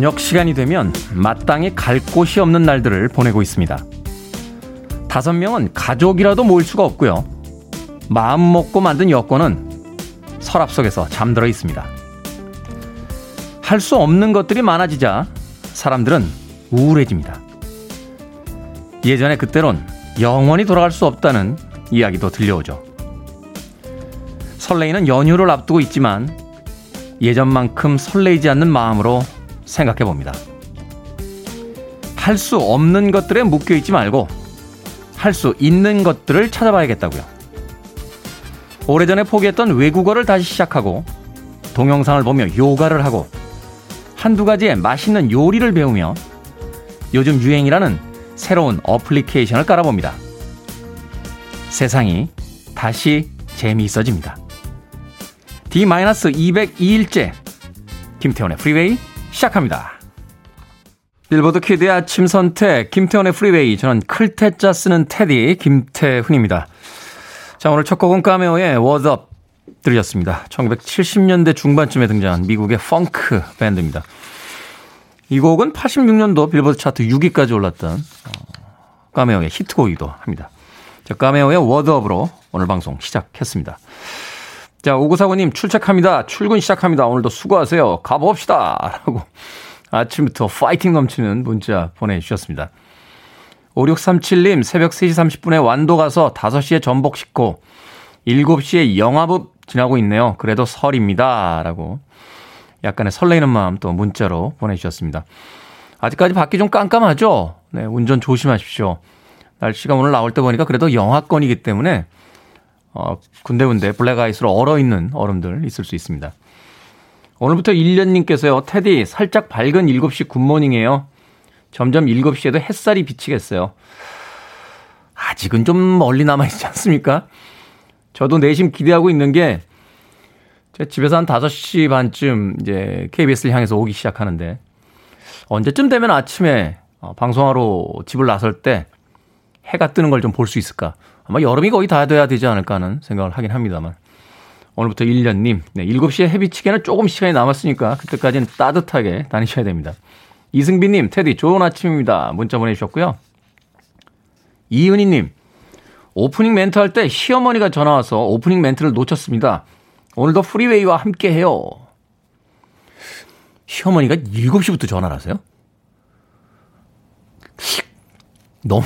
저녁 시간이 되면 마땅히 갈 곳이 없는 날들을 보내고 있습니다. 다섯 명은 가족이라도 모일 수가 없고요. 마음 먹고 만든 여권은 서랍 속에서 잠들어 있습니다. 할 수 없는 것들이 많아지자 사람들은 우울해집니다. 예전에 그때론 영원히 돌아갈 수 없다는 이야기도 들려오죠. 설레이는 연휴를 앞두고 있지만 예전만큼 설레이지 않는 마음으로 생각해 봅니다. 할 수 없는 것들에 묶여 있지 말고 할 수 있는 것들을 찾아봐야겠다고요. 오래전에 포기했던 외국어를 다시 시작하고 동영상을 보며 요가를 하고 한두 가지의 맛있는 요리를 배우며 요즘 유행이라는 새로운 어플리케이션을 깔아봅니다. 세상이 다시 재미있어집니다. D-202일째 김태훈의 프리웨이 시작합니다. 빌보드 키드의 아침 선택, 김태훈의 프리웨이. 저는 클 태 자 쓰는 태디, 김태훈입니다. 자, 오늘 첫 곡은 까메오의 Word Up 들으셨습니다. 1970년대 중반쯤에 등장한 미국의 펑크 밴드입니다. 이 곡은 86년도 빌보드 차트 6위까지 올랐던 어, 까메오의 히트곡이기도 합니다. 자, 까메오의 워드업으로 오늘 방송 시작했습니다. 자, 오구사고님 출첵합니다. 출근 시작합니다. 오늘도 수고하세요. 가봅시다. 라고 아침부터 파이팅 넘치는 문자 보내주셨습니다. 5637님 새벽 3시 30분에 완도 가서 5시에 전복 싣고 7시에 영화부 지나고 있네요. 그래도 설입니다. 라고 약간의 설레이는 마음 또 문자로 보내주셨습니다. 아직까지 밖이 좀 깜깜하죠? 네, 운전 조심하십시오. 날씨가 오늘 나올 때 보니까 그래도 영하권이기 때문에 어, 군데군데 블랙아이스로 얼어있는 얼음들 있을 수 있습니다. 오늘부터 1년님께서요, 테디, 살짝 밝은 7시 굿모닝이에요. 점점 7시에도 햇살이 비치겠어요. 아직은 좀 멀리 남아있지 않습니까? 저도 내심 기대하고 있는 게, 제 집에서 한 5시 반쯤 이제 KBS를 향해서 오기 시작하는데, 언제쯤 되면 아침에 어, 방송하러 집을 나설 때 해가 뜨는 걸 좀 볼 수 있을까? 아마 여름이 거의 다 돼야 되지 않을까 하는 생각을 하긴 합니다만. 오늘부터 1년님, 네, 7시에 해비치기는 조금 시간이 남았으니까 그때까지는 따뜻하게 다니셔야 됩니다. 이승빈님, 테디, 좋은 아침입니다. 문자 보내주셨고요. 이은희님, 오프닝 멘트 할 때 시어머니가 전화와서 오프닝 멘트를 놓쳤습니다. 오늘도 프리웨이와 함께 해요. 시어머니가 7시부터 전화를 하세요? 너무,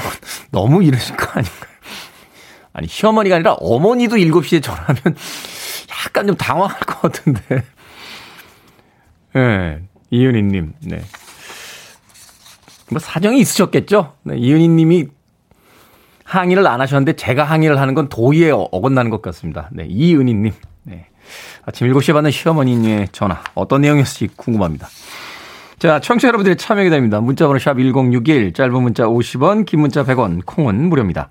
너무 이러신 거 아닌가요? 아니, 시어머니가 아니라 어머니도 7시에 전화하면 약간 좀 당황할 것 같은데. 예, 네, 이은희 님, 네. 뭐 사정이 있으셨겠죠? 네, 이은희 님이 항의를 안 하셨는데 제가 항의를 하는 건 도의에 어긋나는 것 같습니다. 네, 이은희 님. 네. 아침 7시에 받는 시어머니님의 전화. 어떤 내용이었을지 궁금합니다. 자, 청취자 여러분들의 참여 기다립니다. 문자 번호 샵 1061, 짧은 문자 50원, 긴 문자 100원, 콩은 무료입니다.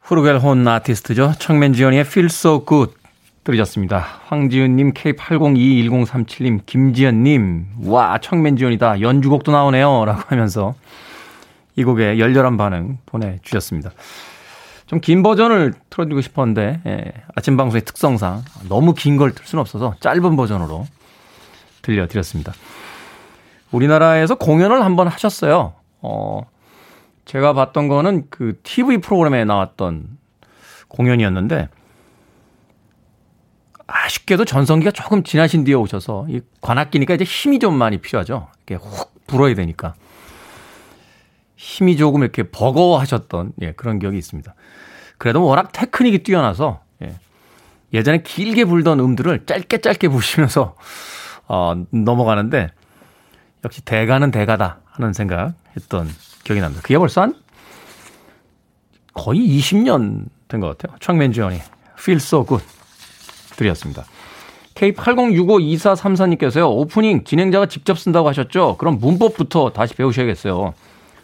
후르겔 혼 아티스트죠. 청맨지연의 Feel So Good 들으셨습니다. 황지은님, K80221037님, 김지연님, 와, 청맨지연이다. 연주곡도 나오네요. 라고 하면서 이 곡에 열렬한 반응 보내주셨습니다. 좀 긴 버전을 틀어드리고 싶었는데, 예, 아침 방송의 특성상 너무 긴 걸 틀 수는 없어서 짧은 버전으로 들려드렸습니다. 우리나라에서 공연을 한번 하셨어요. 어, 제가 봤던 거는 그 TV 프로그램에 나왔던 공연이었는데 아쉽게도 전성기가 조금 지나신 뒤에 오셔서 이 관악기니까 이제 힘이 좀 많이 필요하죠. 이렇게 훅 불어야 되니까. 힘이 조금 이렇게 버거워하셨던 예, 그런 기억이 있습니다. 그래도 워낙 테크닉이 뛰어나서 예, 예전에 길게 불던 음들을 짧게 짧게 부시면서 어, 넘어가는데 역시 대가는 대가다 하는 생각 했던 기억이 납니다. 그게 벌써 한 거의 20년 된 것 같아요. 청맨지언이 Feel So Good 드렸습니다. K80652434님께서요. 오프닝 진행자가 직접 쓴다고 하셨죠? 그럼 문법부터 다시 배우셔야겠어요.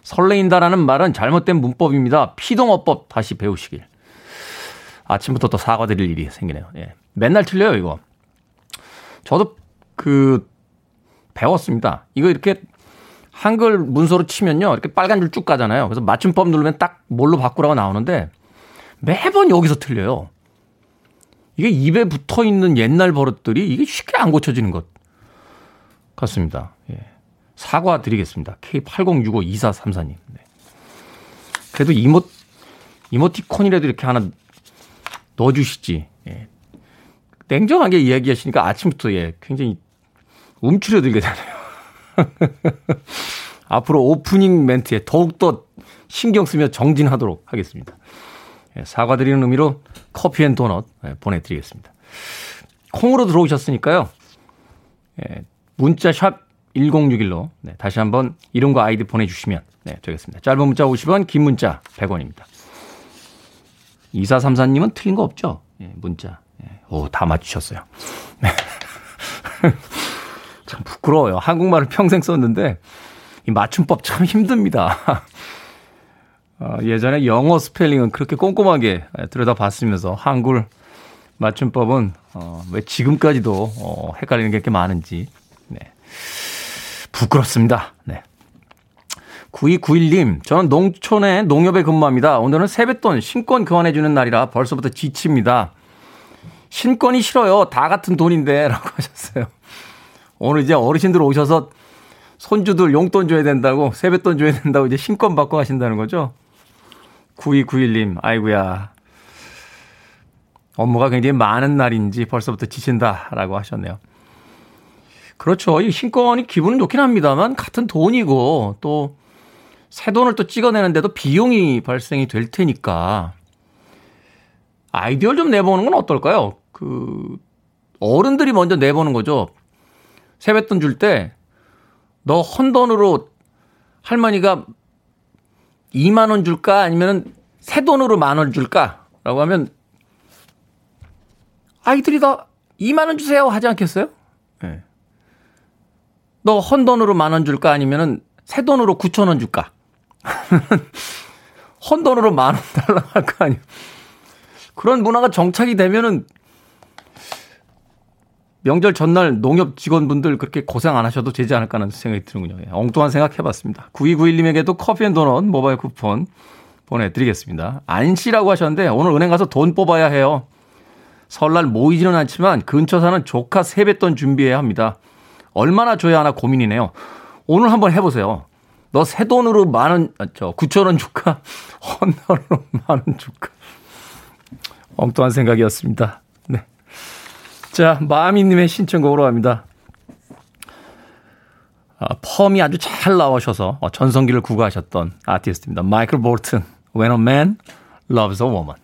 설레인다라는 말은 잘못된 문법입니다. 피동어법 다시 배우시길. 아침부터 또 사과드릴 일이 생기네요. 예. 맨날 틀려요, 이거. 저도 그 배웠습니다. 이거 이렇게 한글 문서로 치면요. 이렇게 빨간 줄 쭉 가잖아요. 그래서 맞춤법 누르면 딱 뭘로 바꾸라고 나오는데 매번 여기서 틀려요. 이게 입에 붙어 있는 옛날 버릇들이 이게 쉽게 안 고쳐지는 것 같습니다. 예. 사과 드리겠습니다. K80652434님. 네. 그래도 이모, 이모티콘이라도 이렇게 하나 넣어주시지. 예. 냉정하게 이야기하시니까 아침부터 예, 굉장히 움츠려들게 되네요. 앞으로 오프닝 멘트에 더욱더 신경 쓰며 정진하도록 하겠습니다. 예, 사과드리는 의미로 커피 and 도넛 예, 보내드리겠습니다. 콩으로 들어오셨으니까요. 예, 문자 샵 1061로 네, 다시 한번 이름과 아이디 보내주시면 네, 되겠습니다. 짧은 문자 50원, 긴 문자 100원입니다. 2434님은 틀린 거 없죠? 예, 문자. 예, 오, 다 맞추셨어요. 네. 참 부끄러워요. 한국말을 평생 썼는데 이 맞춤법 참 힘듭니다. 어, 예전에 영어 스펠링은 그렇게 꼼꼼하게 들여다봤으면서 한글 맞춤법은 어, 왜 지금까지도 어, 헷갈리는 게꽤 많은지 네. 부끄럽습니다. 네. 9291님, 저는 농촌에 농협에 근무합니다. 오늘은 세뱃돈 신권 교환해주는 날이라 벌써부터 지칩니다. 신권이 싫어요. 다 같은 돈인데. 라고 하셨어요. 오늘 이제 어르신들 오셔서 손주들 용돈 줘야 된다고, 세뱃돈 줘야 된다고 이제 신권 받고 가신다는 거죠. 9291님, 아이구야. 업무가 굉장히 많은 날인지 벌써부터 지친다라고 하셨네요. 그렇죠. 이 신권이 기분은 좋긴 합니다만 같은 돈이고 또 새 돈을 또 찍어내는데도 비용이 발생이 될 테니까 아이디어를 좀 내보는 건 어떨까요? 그 어른들이 먼저 내보는 거죠. 세뱃돈 줄 때 너 헌돈으로 할머니가 2만 원 줄까 아니면은 새 돈으로 만 원 줄까라고 하면 아이들이 다 2만 원 주세요 하지 않겠어요? 네. 너 헌돈으로 만 원 줄까 아니면은 새 돈으로 9천 원 줄까? 헌돈으로 만 원 달라고 할 거 아니에요. 그런 문화가 정착이 되면은 명절 전날 농협 직원분들 그렇게 고생 안 하셔도 되지 않을까 하는 생각이 드는군요. 예, 엉뚱한 생각 해봤습니다. 9291님에게도 커피 and 도넛 모바일 쿠폰 보내드리겠습니다. 안 씨라고 하셨는데 오늘 은행 가서 돈 뽑아야 해요. 설날 모이지는 않지만 근처 사는 조카 세뱃돈 준비해야 합니다. 얼마나 줘야 하나 고민이네요. 오늘 한번 해보세요. 너 새 돈으로 만 원, 아, 저, 9천 원 줄까? 헌나로 만 원 줄까? 엉뚱한 생각이었습니다. 네. 자, 마미님의 신청곡으로 갑니다. 아, 펌이 아주 잘 나오셔서 어, 전성기를 구가하셨던 아티스트입니다. 마이클 볼튼, When a Man Loves a Woman.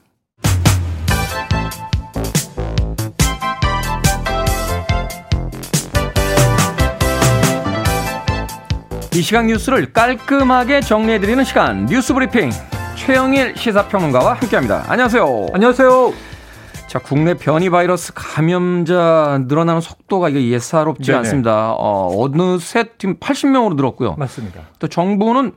이 시각 뉴스를 깔끔하게 정리해드리는 시간 뉴스 브리핑 최영일 시사평론가와 함께합니다. 안녕하세요. 안녕하세요. 자, 국내 변이 바이러스 감염자 늘어나는 속도가 이게 예사롭지 네네. 않습니다. 어, 어느새 지금 80명으로 늘었고요. 맞습니다. 또 정부는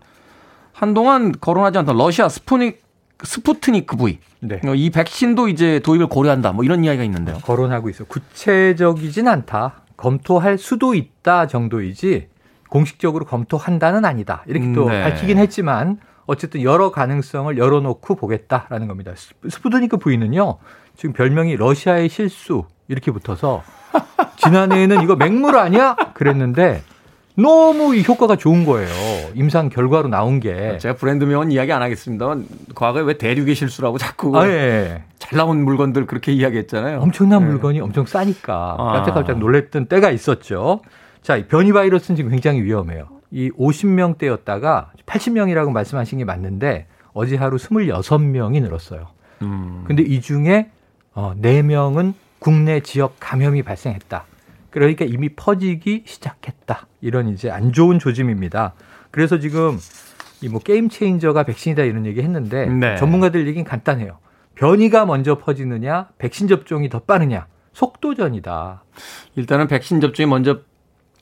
한동안 거론하지 않던 러시아 스푸닉 스푸트니크 V 네. 어, 이 백신도 이제 도입을 고려한다. 뭐 이런 이야기가 있는데요. 거론하고 있어. 구체적이진 않다. 검토할 수도 있다 정도이지 공식적으로 검토한다는 아니다. 이렇게 또 네. 밝히긴 했지만 어쨌든 여러 가능성을 열어놓고 보겠다라는 겁니다. 스푸드니크 V는요, 지금 별명이 러시아의 실수 이렇게 붙어서 지난해에는 이거 맹물 아니야? 그랬는데 너무 이 효과가 좋은 거예요. 임상 결과로 나온 게. 제가 브랜드명은 이야기 안 하겠습니다만 과거에 왜 대륙의 실수라고 자꾸 아, 예. 잘 나온 물건들 그렇게 이야기했잖아요. 엄청난 네. 물건이 엄청 싸니까 아. 깜짝깜짝 놀랬던 때가 있었죠. 자, 변이 바이러스는 지금 굉장히 위험해요. 이 50명대였다가 80명이라고 말씀하신 게 맞는데 어제 하루 26명이 늘었어요. 음. 근데 이 중에 어, 4명은 국내 지역 감염이 발생했다. 그러니까 이미 퍼지기 시작했다. 이런 이제 안 좋은 조짐입니다. 그래서 지금 이 뭐 게임 체인저가 백신이다 이런 얘기 했는데 네. 전문가들 얘기는 간단해요. 변이가 먼저 퍼지느냐, 백신 접종이 더 빠르냐, 속도전이다. 일단은 백신 접종이 먼저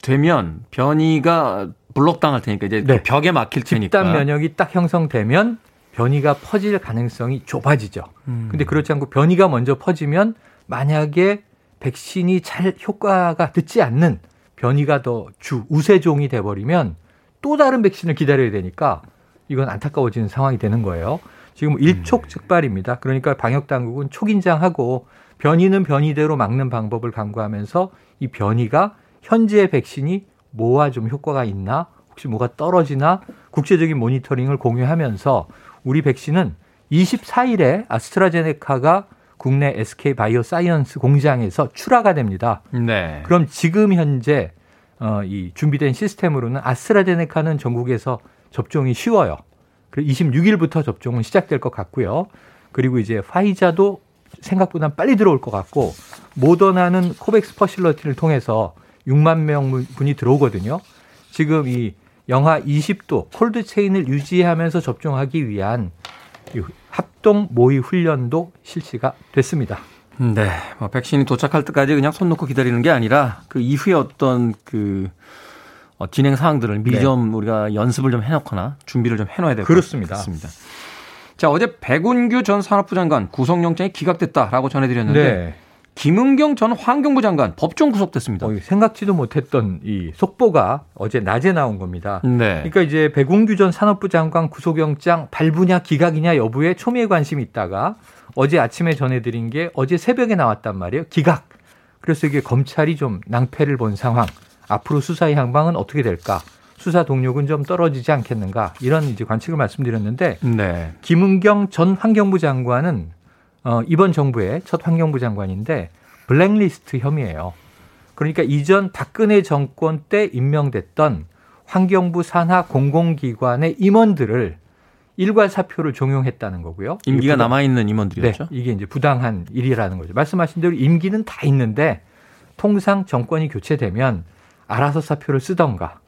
되면 변이가 블록당할 테니까 이제 네. 벽에 막힐 테니까. 집단 면역이 딱 형성되면 변이가 퍼질 가능성이 좁아지죠. 음. 근데 그렇지 않고 변이가 먼저 퍼지면 만약에 백신이 잘 효과가 듣지 않는 변이가 더 주 우세종이 돼 버리면 또 다른 백신을 기다려야 되니까 이건 안타까워지는 상황이 되는 거예요. 지금 일촉즉발입니다. 그러니까 방역 당국은 초긴장하고 변이는 변이대로 막는 방법을 강구하면서 이 변이가 현재 백신이 뭐와 좀 효과가 있나 혹시 뭐가 떨어지나 국제적인 모니터링을 공유하면서 우리 백신은 24일에 아스트라제네카가 국내 SK 바이오 사이언스 공장에서 출하가 됩니다. 네. 그럼 지금 현재 어, 이 준비된 시스템으로는 아스트라제네카는 전국에서 접종이 쉬워요. 그리고 26일부터 접종은 시작될 것 같고요. 그리고 이제 화이자도 생각보다 빨리 들어올 것 같고 모더나는 COVAX Facility를 통해서 6만 명 분이 들어오거든요. 지금 이 영하 20도 콜드 체인을 유지하면서 접종하기 위한 합동 모의 훈련도 실시가 됐습니다. 네. 뭐 백신이 도착할 때까지 그냥 손 놓고 기다리는 게 아니라 그 이후에 어떤 그 어, 진행 사항들을 미리 네. 좀 우리가 연습을 좀 해놓거나 준비를 좀 해놔야 될것 같습니다. 그렇습니다. 자, 어제 백운규 전 산업부 장관 구속영장이 기각됐다라고 전해드렸는데 네. 김은경 전 환경부 장관 법정 구속됐습니다. 어, 생각지도 못했던 이 속보가 어제 낮에 나온 겁니다. 네. 그러니까 이제 백운규 전 산업부 장관 구속영장 발부냐 기각이냐 여부에 초미의 관심이 있다가 어제 아침에 전해드린 게 어제 새벽에 나왔단 말이에요. 기각. 그래서 이게 검찰이 좀 낭패를 본 상황. 앞으로 수사의 향방은 어떻게 될까? 수사 동력은 좀 떨어지지 않겠는가? 이런 이제 관측을 말씀드렸는데 네. 김은경 전 환경부 장관은 어, 이번 정부의 첫 환경부 장관인데 블랙리스트 혐의예요. 그러니까 이전 박근혜 정권 때 임명됐던 환경부 산하 공공기관의 임원들을 일괄 사표를 종용했다는 거고요. 임기가 남아 있는 임원들이었죠. 네, 이게 이제 부당한 일이라는 거죠. 말씀하신 대로 임기는 다 있는데 통상 정권이 교체되면 알아서 사표를 쓰던가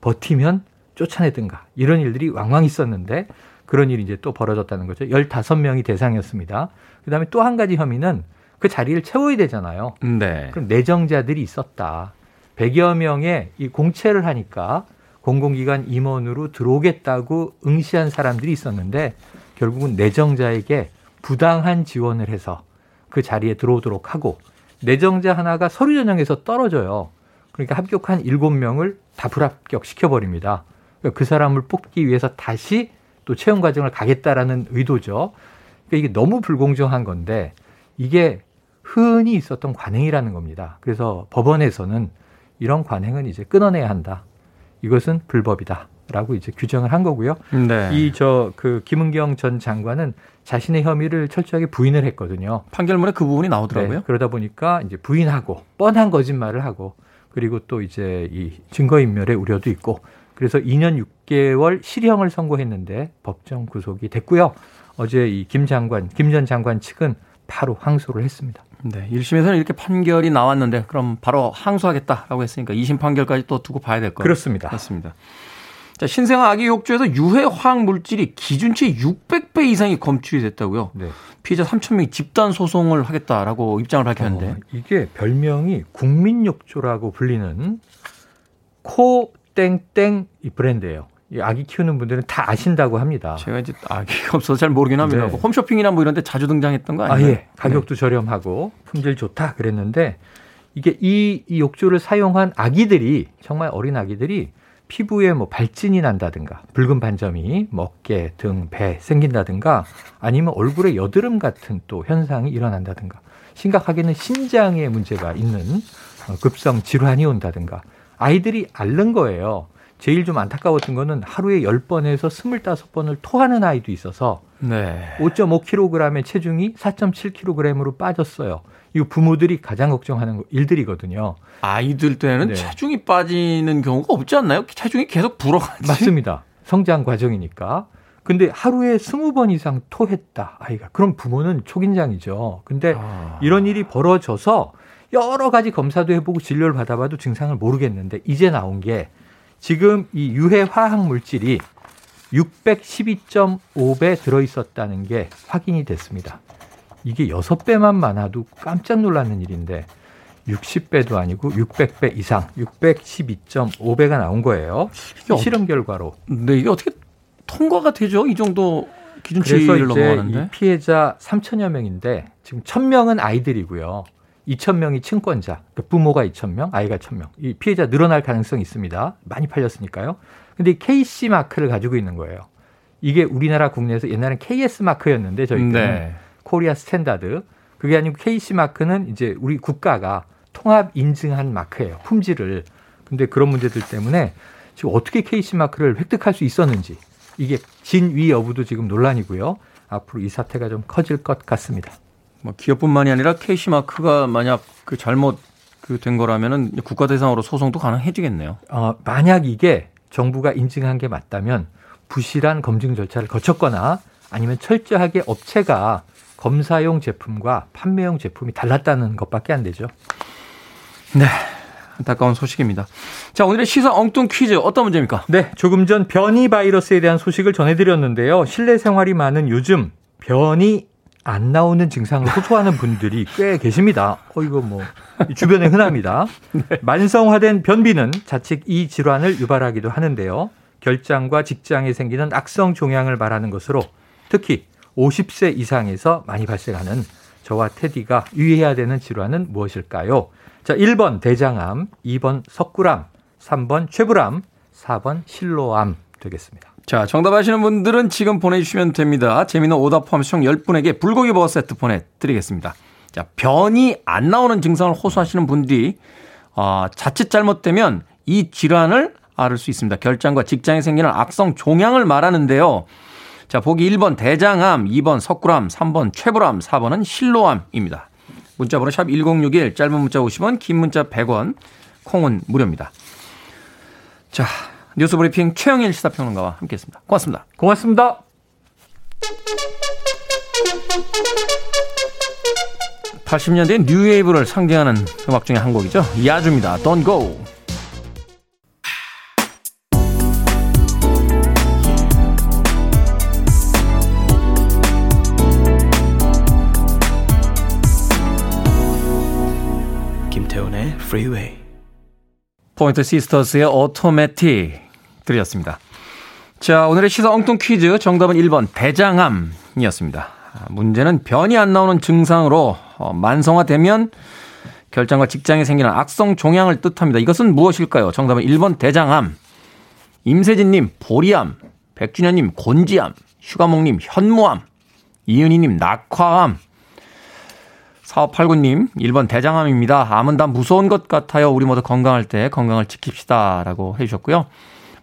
버티면 쫓아내든가 이런 일들이 왕왕 있었는데 그런 일이 이제 또 벌어졌다는 거죠. 15명이 대상이었습니다. 그다음에 또 한 가지 혐의는 그 자리를 채워야 되잖아요. 네. 그럼 내정자들이 있었다. 100여 명의 이 공채를 하니까 공공기관 임원으로 들어오겠다고 응시한 사람들이 있었는데 결국은 내정자에게 부당한 지원을 해서 그 자리에 들어오도록 하고 내정자 하나가 서류 전형에서 떨어져요. 그러니까 합격한 7명을 다 불합격 시켜버립니다. 그러니까 그 사람을 뽑기 위해서 다시 또 채용 과정을 가겠다라는 의도죠. 그러니까 이게 너무 불공정한 건데 이게 흔히 있었던 관행이라는 겁니다. 그래서 법원에서는 이런 관행은 이제 끊어내야 한다. 이것은 불법이다. 라고 이제 규정을 한 거고요. 네. 이저 그 김은경 전 장관은 자신의 혐의를 철저하게 부인을 했거든요. 판결문에 그 부분이 나오더라고요. 네. 그러다 보니까 이제 부인하고 뻔한 거짓말을 하고 그리고 또 이제 이 증거인멸의 우려도 있고 그래서 2년 6개월 실형을 선고했는데 법정 구속이 됐고요. 어제 이 김 장관, 김 전 장관 측은 바로 항소를 했습니다. 네, 1심에서는 이렇게 판결이 나왔는데 그럼 바로 항소하겠다라고 했으니까 2심 판결까지 또 두고 봐야 될 거예요. 그렇습니다. 맞습니다. 자, 신생아 아기 욕조에서 유해 화학 물질이 기준치 600배 이상이 검출이 됐다고요. 네. 피해자 3천 명이 집단 소송을 하겠다라고 입장을 밝혔는데 어, 이게 별명이 국민 욕조라고 불리는 코 땡땡 이 브랜드예요. 이 아기 키우는 분들은 다 아신다고 합니다. 제가 이제 아기가 없어서 잘 모르긴 합니다. 네. 홈쇼핑이나 뭐 이런 데 자주 등장했던 거 아니에요? 아, 예. 가격도 네. 저렴하고 품질 좋다 그랬는데 이게 이, 이 욕조를 사용한 아기들이 정말 어린 아기들이 피부에 뭐 발진이 난다든가 붉은 반점이 뭐 어깨, 등, 배 생긴다든가 아니면 얼굴에 여드름 같은 또 현상이 일어난다든가 심각하게는 신장에 문제가 있는 어, 급성 질환이 온다든가 아이들이 앓는 거예요. 제일 좀 안타까웠던 거는 하루에 10번에서 25번을 토하는 아이도 있어서 네. 5.5kg의 체중이 4.7kg으로 빠졌어요. 이거 부모들이 가장 걱정하는 일들이거든요. 아이들 때는 네. 체중이 빠지는 경우가 없지 않나요? 체중이 계속 불어가지. 맞습니다. 성장 과정이니까. 근데 하루에 20번 이상 토했다, 아이가. 그럼 부모는 초긴장이죠. 근데 아... 이런 일이 벌어져서 여러 가지 검사도 해보고 진료를 받아봐도 증상을 모르겠는데 이제 나온 게 지금 이 유해 화학 물질이 612.5배 들어있었다는 게 확인이 됐습니다. 이게 6배만 많아도 깜짝 놀라는 일인데 60배도 아니고 600배 이상 612.5배가 나온 거예요. 실험 결과로. 네, 이게 어떻게 통과가 되죠? 이 정도 기준치를 넘어가는데. 이 피해자 3천여 명인데 지금 1,000명은 아이들이고요. 2,000명이 친권자, 그러니까 부모가 2,000명, 아이가 1,000명. 이 피해자 늘어날 가능성이 있습니다. 많이 팔렸으니까요. 근데 KC 마크를 가지고 있는 거예요. 이게 우리나라 국내에서 옛날엔 KS 마크였는데 저희 때 네. Korea Standard. 그게 아니고 KC 마크는 이제 우리 국가가 통합 인증한 마크예요. 품질을. 근데 그런 문제들 때문에 지금 어떻게 KC 마크를 획득할 수 있었는지 이게 진위 여부도 지금 논란이고요. 앞으로 이 사태가 좀 커질 것 같습니다. 뭐 기업뿐만이 아니라 KC 마크가 만약 그 잘못 그 된 거라면은 국가 대상으로 소송도 가능해지겠네요. 어, 만약 이게 정부가 인증한 게 맞다면 부실한 검증 절차를 거쳤거나 아니면 철저하게 업체가 검사용 제품과 판매용 제품이 달랐다는 것밖에 안 되죠. 네. 안타까운 소식입니다. 자, 오늘의 시사 엉뚱 퀴즈 어떤 문제입니까? 네, 조금 전 변이 바이러스에 대한 소식을 전해드렸는데요. 실내 생활이 많은 요즘 변이 안 나오는 증상을 호소하는 분들이 꽤 계십니다. 어, 이거 뭐, 주변에 흔합니다. 네. 만성화된 변비는 자칫 이 질환을 유발하기도 하는데요. 결장과 직장에 생기는 악성 종양을 말하는 것으로 특히 50세 이상에서 많이 발생하는 저와 테디가 유의해야 되는 질환은 무엇일까요? 자, 1번 대장암, 2번 석굴암, 3번 췌불암, 4번 실로암 되겠습니다. 자, 정답 아시는 분들은 지금 보내주시면 됩니다. 재미는 오답 포함 총 10분에게 불고기 버거 세트 보내드리겠습니다. 자, 변이 안 나오는 증상을 호소하시는 분들이 어, 자칫 잘못되면 이 질환을 앓을 수 있습니다. 결장과 직장에 생기는 악성 종양을 말하는데요. 자, 보기 1번 대장암, 2번 석굴암, 3번 췌불암, 4번은 실로암입니다. 문자번호 샵 1061, 짧은 문자 50원, 긴 문자 100원, 콩은 무료입니다. 자, 뉴스 브리핑 최영일 시사평론가와 함께 했습니다. 고맙습니다. 고맙습니다. (80년대) 뉴웨이브를 상징하는 음악 중에 한 곡이죠 야주입니다 (Don't Go) Freeway. 포인터 시스터스의 Automatic 들이었습니다. 자, 오늘의 시사 엉뚱 퀴즈 정답은 1번 대장암이었습니다. 문제는 변이 안 나오는 증상으로 어, 만성화되면 결장과 직장에 생기는 악성 종양을 뜻합니다. 이것은 무엇일까요? 정답은 1번 대장암, 임세진님 보리암, 백준현님 곤지암, 휴가몽님 현무암, 이은희님 낙화암, 4589님, 1번 대장암입니다. 암은 다 무서운 것 같아요. 우리 모두 건강할 때 건강을 지킵시다. 라고 해주셨고요.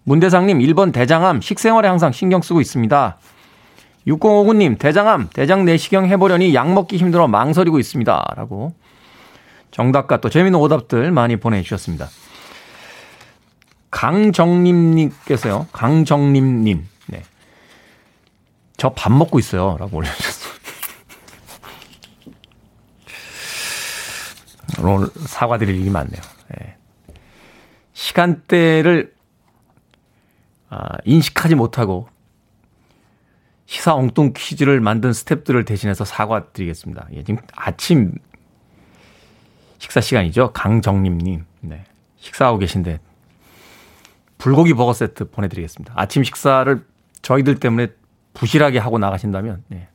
문대상님, 1번 대장암, 식생활에 항상 신경 쓰고 있습니다. 6059님, 대장암, 대장 내시경 해보려니 약 먹기 힘들어 망설이고 있습니다. 라고 정답과 또 재미있는 오답들 많이 보내주셨습니다. 강정림님께서요, 강정림님, 네. 저 밥 먹고 있어요. 라고 올려주셨습니다. 오늘 사과드릴 일이 많네요. 예. 시간대를 아, 인식하지 못하고 시사 엉뚱 퀴즈를 만든 스탭들을 대신해서 사과드리겠습니다. 예, 지금 아침 식사 시간이죠. 강정림님. 네. 식사하고 계신데 불고기 버거 세트 보내드리겠습니다. 아침 식사를 저희들 때문에 부실하게 하고 나가신다면 예.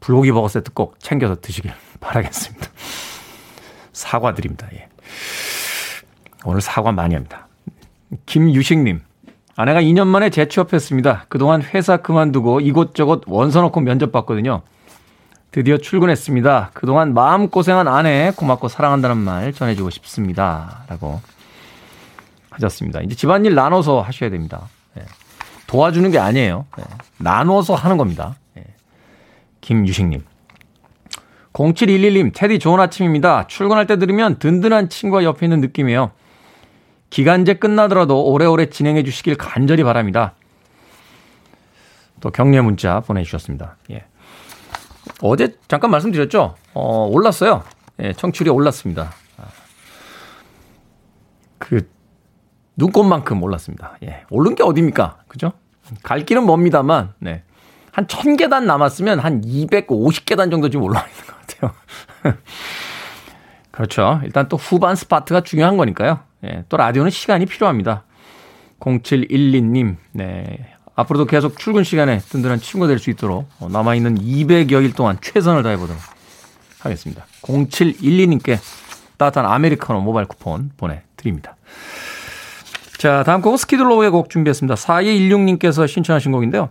불고기 버거 세트 꼭 챙겨서 드시길 바라겠습니다. 사과드립니다. 예. 오늘 사과 많이 합니다. 김유식님. 아내가 2년 만에 재취업했습니다. 그동안 회사 그만두고 이곳저곳 원서 넣고 면접 봤거든요. 드디어 출근했습니다. 그동안 마음고생한 아내 고맙고 사랑한다는 말 전해주고 싶습니다. 라고 하셨습니다. 이제 집안일 나눠서 하셔야 됩니다. 예. 도와주는 게 아니에요. 예. 나눠서 하는 겁니다. 예. 김유식님. 0711님, 테디 좋은 아침입니다. 출근할 때 들으면 든든한 친구가 옆에 있는 느낌이에요. 기간제 끝나더라도 오래오래 진행해 주시길 간절히 바랍니다. 또 격려 문자 보내주셨습니다. 예. 어제 잠깐 말씀드렸죠? 어, 올랐어요. 예, 청출이 올랐습니다. 그, 눈꽃만큼 올랐습니다. 예. 오른 게 어딥니까? 그죠? 갈 길은 멉니다만, 네. 한 1000계단 남았으면 한 250계단 정도 지금 올라와 있는 것 같아요. 그렇죠. 일단 또 후반 스파트가 중요한 거니까요. 예, 또 라디오는 시간이 필요합니다. 0712님, 네. 앞으로도 계속 출근 시간에 든든한 친구가 될 수 있도록 어, 남아있는 200여일 동안 최선을 다해보도록 하겠습니다. 0712님께 따뜻한 아메리카노 모바일 쿠폰 보내드립니다. 자, 다음 곡은 스키들로우의 곡 준비했습니다. 4216님께서 신청하신 곡인데요.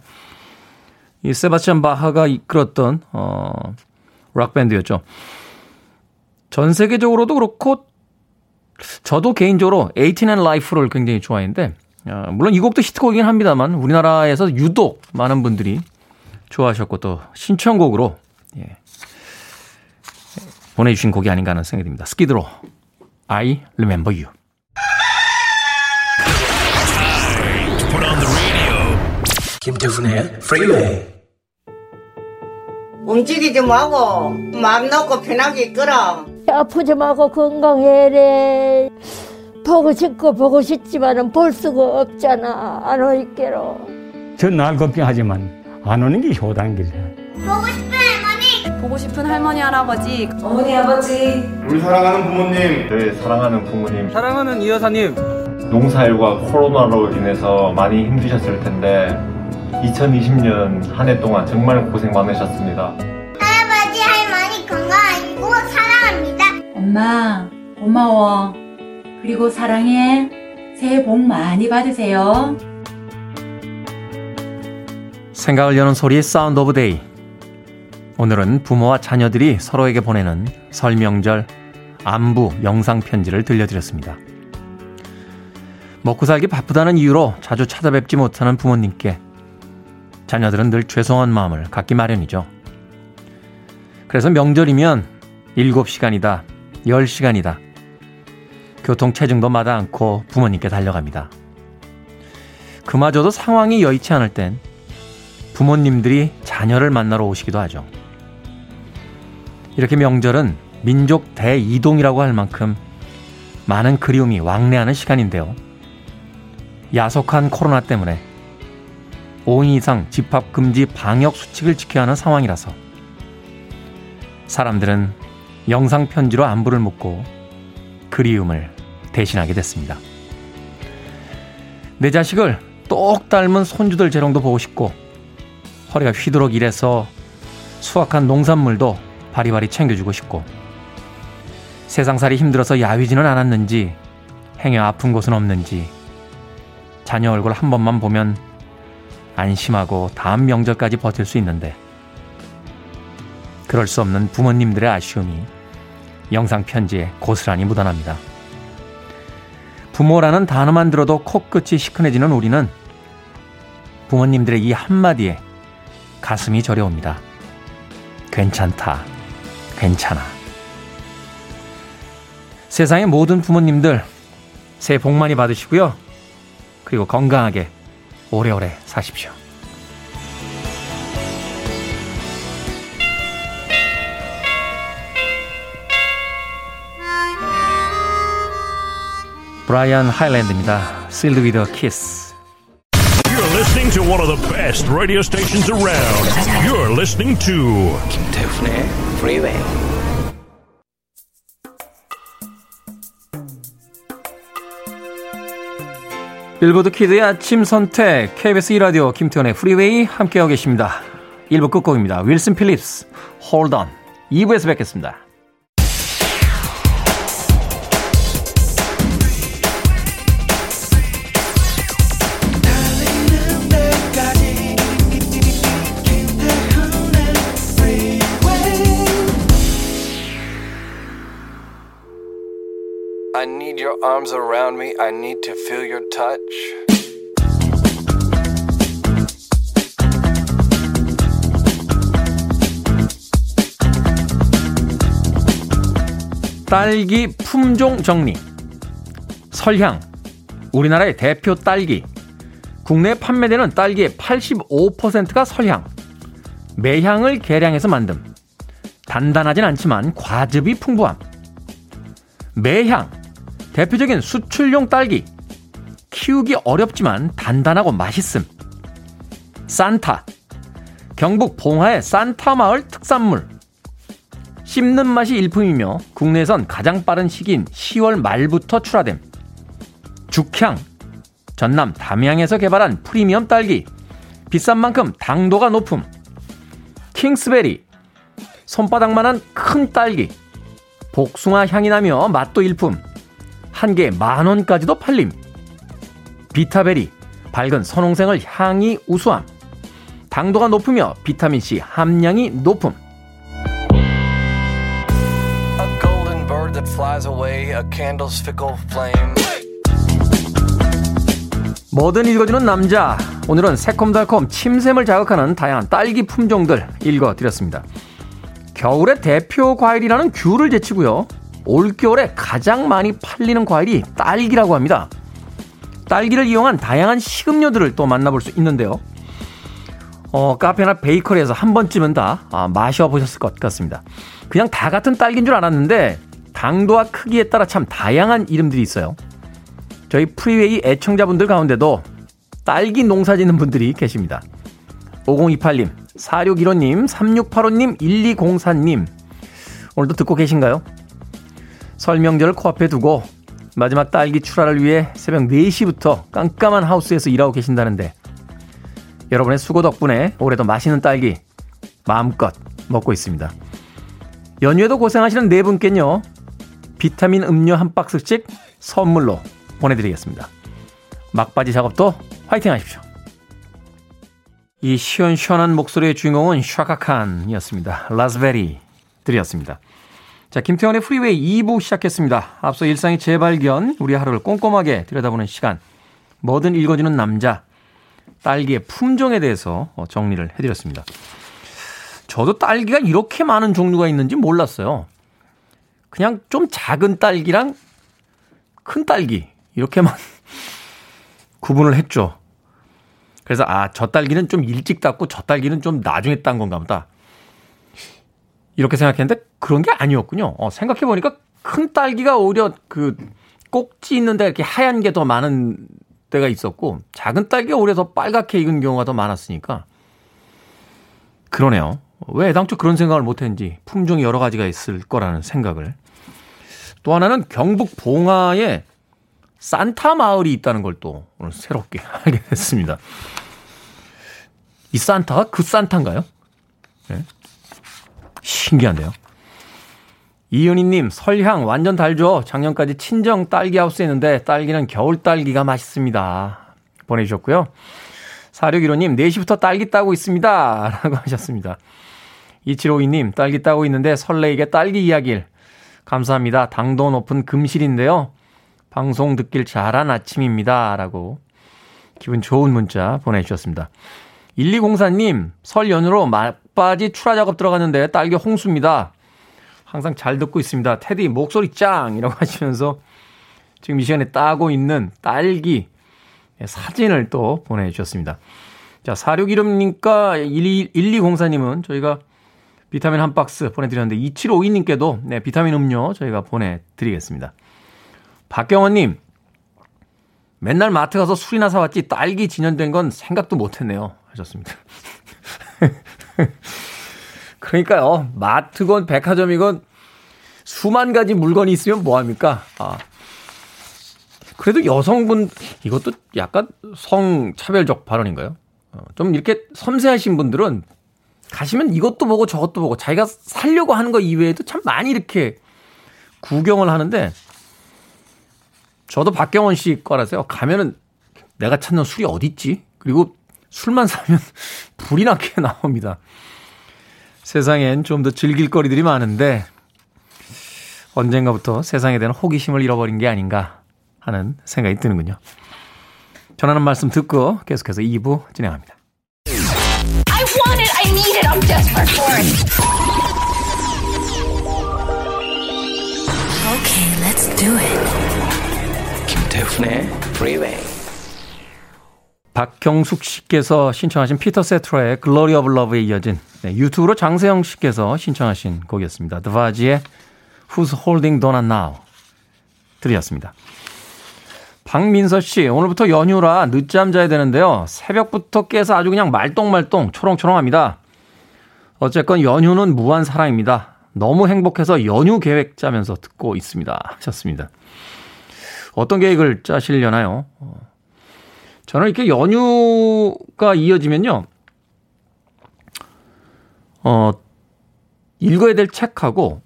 이 세바스찬 바하가 이끌었던, 어, 락밴드였죠. 전 세계적으로도 그렇고, 저도 개인적으로 18 and Life를 굉장히 좋아했는데, 어, 물론 이 곡도 히트곡이긴 합니다만, 우리나라에서 유독 많은 분들이 좋아하셨고, 또 신청곡으로, 예, 보내주신 곡이 아닌가 하는 생각이 듭니다. 스키드로, I Remember You. 김태훈의 프리웨이 움직이지 말고 마음 놓고 편하게 끌어 아프지 말고 건강해래. 보고 싶고 보고 싶지만은 볼 수가 없잖아 안 올게로. 전날 걱정하지만 안 오는 게 효단 길이야 보고 싶은 할머니! 보고 싶은 할머니 할아버지. 어머니 아버지. 우리 사랑하는 부모님. 네 사랑하는 부모님. 사랑하는 이 여사님. 농사일과 코로나로 인해서 많이 힘드셨을 텐데 2020년 한 해 동안 정말 고생 많으셨습니다. 엄마 고마워. 그리고 사랑해. 새해 복 많이 받으세요. 생각을 여는 소리 Sound of Day. 오늘은 부모와 자녀들이 서로에게 보내는 설 명절 안부 영상 편지를 들려드렸습니다. 먹고 살기 바쁘다는 이유로 자주 찾아뵙지 못하는 부모님께 자녀들은 늘 죄송한 마음을 갖기 마련이죠. 그래서 명절이면 7시간이다, 10시간이다. 교통 체증도 마다 않고 부모님께 달려갑니다. 그마저도 상황이 여의치 않을 땐 부모님들이 자녀를 만나러 오시기도 하죠. 이렇게 명절은 민족 대이동이라고 할 만큼 많은 그리움이 왕래하는 시간인데요. 야속한 코로나 때문에 5인 이상 집합 금지 방역 수칙을 지켜야 하는 상황이라서 사람들은 영상 편지로 안부를 묻고 그리움을 대신하게 됐습니다. 내 자식을 똑 닮은 손주들 재롱도 보고 싶고 허리가 휘도록 일해서 수확한 농산물도 바리바리 챙겨주고 싶고 세상살이 힘들어서 야위지는 않았는지 행여 아픈 곳은 없는지 자녀 얼굴 한 번만 보면 안심하고 다음 명절까지 버틸 수 있는데 그럴 수 없는 부모님들의 아쉬움이 영상 편지에 고스란히 묻어납니다. 부모라는 단어만 들어도 코끝이 시큰해지는 우리는 부모님들의 이 한마디에 가슴이 저려옵니다. 괜찮다. 괜찮아. 세상의 모든 부모님들 새해 복 많이 받으시고요. 그리고 건강하게 오래오래 사십시오. 브라이언 하일랜드입니다. Sealed with a Kiss. You're listening to one of the best radio stations around. You're listening to 김태훈의 프리웨이 빌보드 kid의 아침 선택 KBS 2라디오 김태훈의 프리웨이 함께하고 계십니다. 1부 끝곡입니다. 윌슨 필립스 Hold On 2부에서 뵙겠습니다. I need your arms around me. I need to feel your touch. 딸기 품종 정리. 설향. 우리나라의 대표 딸기. 국내에 판매되는 딸기의 85%가 설향. 매향을 계량해서 만듦. 단단하진 않지만 과즙이 풍부함. 매향. 대표적인 수출용 딸기. 키우기 어렵지만 단단하고 맛있음. 산타. 경북 봉화의 산타 마을 특산물. 씹는 맛이 일품이며 국내에선 가장 빠른 시기인 10월 말부터 출하됨. 죽향. 전남 담양에서 개발한 프리미엄 딸기. 비싼 만큼 당도가 높음. 킹스베리. 손바닥만한 큰 딸기. 복숭아 향이 나며 맛도 일품. 한 개에 만 원까지도 팔림. 비타베리. 밝은 선홍색을 향이 우수함. 당도가 높으며 비타민C 함량이 높음. A golden bird that flies away, a candle's fickle flame. 뭐든 읽어주는 남자. 오늘은 새콤달콤 침샘을 자극하는 다양한 딸기 품종들 읽어드렸습니다. 겨울의 대표 과일이라는 귤을 제치고요. 올겨울에 가장 많이 팔리는 과일이 딸기라고 합니다. 딸기를 이용한 다양한 식음료들을 또 만나볼 수 있는데요. 어, 카페나 베이커리에서 한 번쯤은 다 아, 마셔보셨을 것 같습니다. 그냥 다 같은 딸기인 줄 알았는데 당도와 크기에 따라 참 다양한 이름들이 있어요. 저희 프리웨이 애청자분들 가운데도 딸기 농사 짓는 분들이 계십니다. 5028님, 4615님, 3685님, 1204님. 오늘도 듣고 계신가요? 설명절을 코앞에 두고 마지막 딸기 출하를 위해 새벽 4시부터 깜깜한 하우스에서 일하고 계신다는데 여러분의 수고 덕분에 올해도 맛있는 딸기 마음껏 먹고 있습니다. 연휴에도 고생하시는 네 분께는요. 비타민 음료 한 박스씩 선물로 보내드리겠습니다. 막바지 작업도 화이팅 하십시오. 이 시원시원한 목소리의 주인공은 샤카칸이었습니다. 라즈베리 들이었습니다. 자, 김태훈의 프리웨이 2부 시작했습니다. 앞서 일상의 재발견, 우리 하루를 꼼꼼하게 들여다보는 시간. 뭐든 읽어주는 남자. 딸기의 품종에 대해서 정리를 해드렸습니다. 저도 딸기가 이렇게 많은 종류가 있는지 몰랐어요. 그냥 좀 작은 딸기랑 큰 딸기 이렇게만 구분을 했죠. 그래서 아, 저 딸기는 좀 일찍 땄고 저 딸기는 좀 나중에 딴 건가 보다. 이렇게 생각했는데 그런 게 아니었군요. 어, 생각해 보니까 큰 딸기가 오히려 그 꼭지 있는데 이렇게 하얀 게 더 많은 때가 있었고 작은 딸기가 오히려 더 빨갛게 익은 경우가 더 많았으니까 그러네요. 왜 애당초 그런 생각을 못했는지 품종이 여러 가지가 있을 거라는 생각을 또 하나는 경북 봉화에 산타 마을이 있다는 걸 또 오늘 새롭게 알게 됐습니다. 이 산타가 그 산타인가요? 네. 신기한데요. 이은희님, 설향 완전 달죠? 작년까지 친정 딸기 하우스 했는데 딸기는 겨울 딸기가 맛있습니다. 보내주셨고요. 4615님, 4시부터 딸기 따고 있습니다. 라고 하셨습니다. 2752님, 딸기 따고 있는데 설레이게 딸기 이야기를. 감사합니다. 당도 높은 금실인데요. 방송 듣길 잘한 아침입니다. 라고 기분 좋은 문자 보내주셨습니다. 1204님, 설 연휴로 막바지 출하 작업 들어갔는데 딸기 홍수입니다. 항상 잘 듣고 있습니다. 테디 목소리 짱! 이라고 하시면서 지금 이 시간에 따고 있는 딸기 사진을 또 보내주셨습니다. 자, 4616님과 1204님은 저희가 비타민 한 박스 보내드렸는데 2752님께도 네, 비타민 음료 저희가 보내드리겠습니다. 박경원님, 맨날 마트 가서 술이나 사왔지 딸기 진연된 건 생각도 못했네요. 하셨습니다. 그러니까요, 마트건 백화점이건 수만 가지 물건이 있으면 뭐합니까? 아. 그래도 여성분, 이것도 약간 성차별적 발언인가요? 어, 좀 이렇게 섬세하신 분들은 가시면 이것도 보고 저것도 보고 자기가 살려고 하는 거 이외에도 참 많이 이렇게 구경을 하는데 저도 박경원 씨 거라서요. 가면은 내가 찾는 술이 어딨지? 그리고 술만 사면 불이 나게 나옵니다. 세상엔 좀 더 즐길 거리들이 많은데 언젠가부터 세상에 대한 호기심을 잃어버린 게 아닌가 하는 생각이 드는군요. 전하는 말씀 듣고 계속해서 2부 진행합니다. I want it, I need it, I'm desperate for it. Okay, let's do it. 김태훈의 Freeway. 박경숙 씨께서 신청하신 피터 세트라의 Glory of Love에 이어진 네, 유튜브로 장세영 씨께서 신청하신 곡이었습니다. 드바지의 Who's Holding Donna Now 들이었습니다. 박민서 씨, 오늘부터 연휴라 늦잠 자야 되는데요. 새벽부터 깨서 아주 그냥 말똥말똥 초롱초롱합니다. 어쨌건 연휴는 무한 사랑입니다. 너무 행복해서 연휴 계획 짜면서 듣고 있습니다. 하셨습니다. 어떤 계획을 짜시려나요? 어. 저는 이렇게 연휴가 이어지면요. 어, 읽어야 될 책하고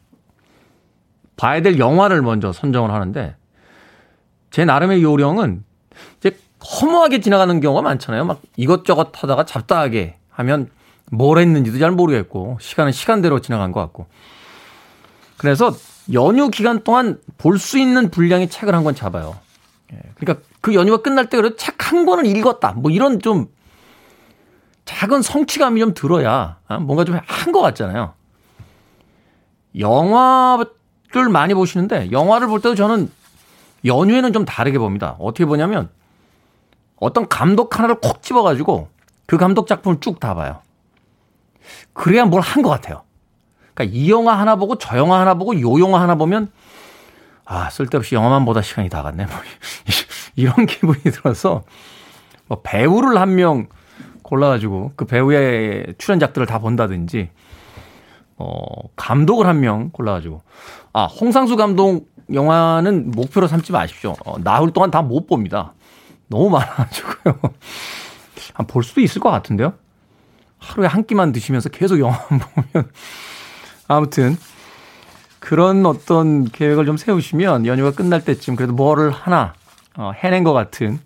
봐야 될 영화를 먼저 선정을 하는데 제 나름의 요령은 이제 허무하게 지나가는 경우가 많잖아요. 막 이것저것 하다가 잡다하게 하면 뭘 했는지도 잘 모르겠고 시간은 시간대로 지나간 것 같고 그래서 연휴 기간 동안 볼 수 있는 분량의 책을 한 권 잡아요. 예, 그러니까 그 연휴가 끝날 때 그래도 책 한 권을 읽었다. 뭐 이런 좀 작은 성취감이 좀 들어야 아, 뭔가 좀 한 것 같잖아요. 영화를 많이 보시는데 영화를 볼 때도 저는 연휴에는 좀 다르게 봅니다. 어떻게 보냐면 어떤 감독 하나를 콕 집어가지고 그 감독 작품을 쭉 다 봐요. 그래야 뭘 한 것 같아요. 그러니까 이 영화 하나 보고 저 영화 하나 보고 요 영화 하나 보면 아 쓸데없이 영화만 보다 시간이 다 갔네. 뭐 이런 기분이 들어서 뭐 배우를 한 명 골라가지고 그 배우의 출연작들을 다 본다든지 어 감독을 한 명 골라가지고 아 홍상수 감독 영화는 목표로 삼지 마십시오. 어, 나흘 동안 다 못 봅니다. 너무 많아가지고요. 한 볼 수도 있을 것 같은데요. 하루에 한 끼만 드시면서 계속 영화만 보면 아무튼 그런 어떤 계획을 좀 세우시면 연휴가 끝날 때쯤 그래도 뭐를 하나 어, 해낸 것 같은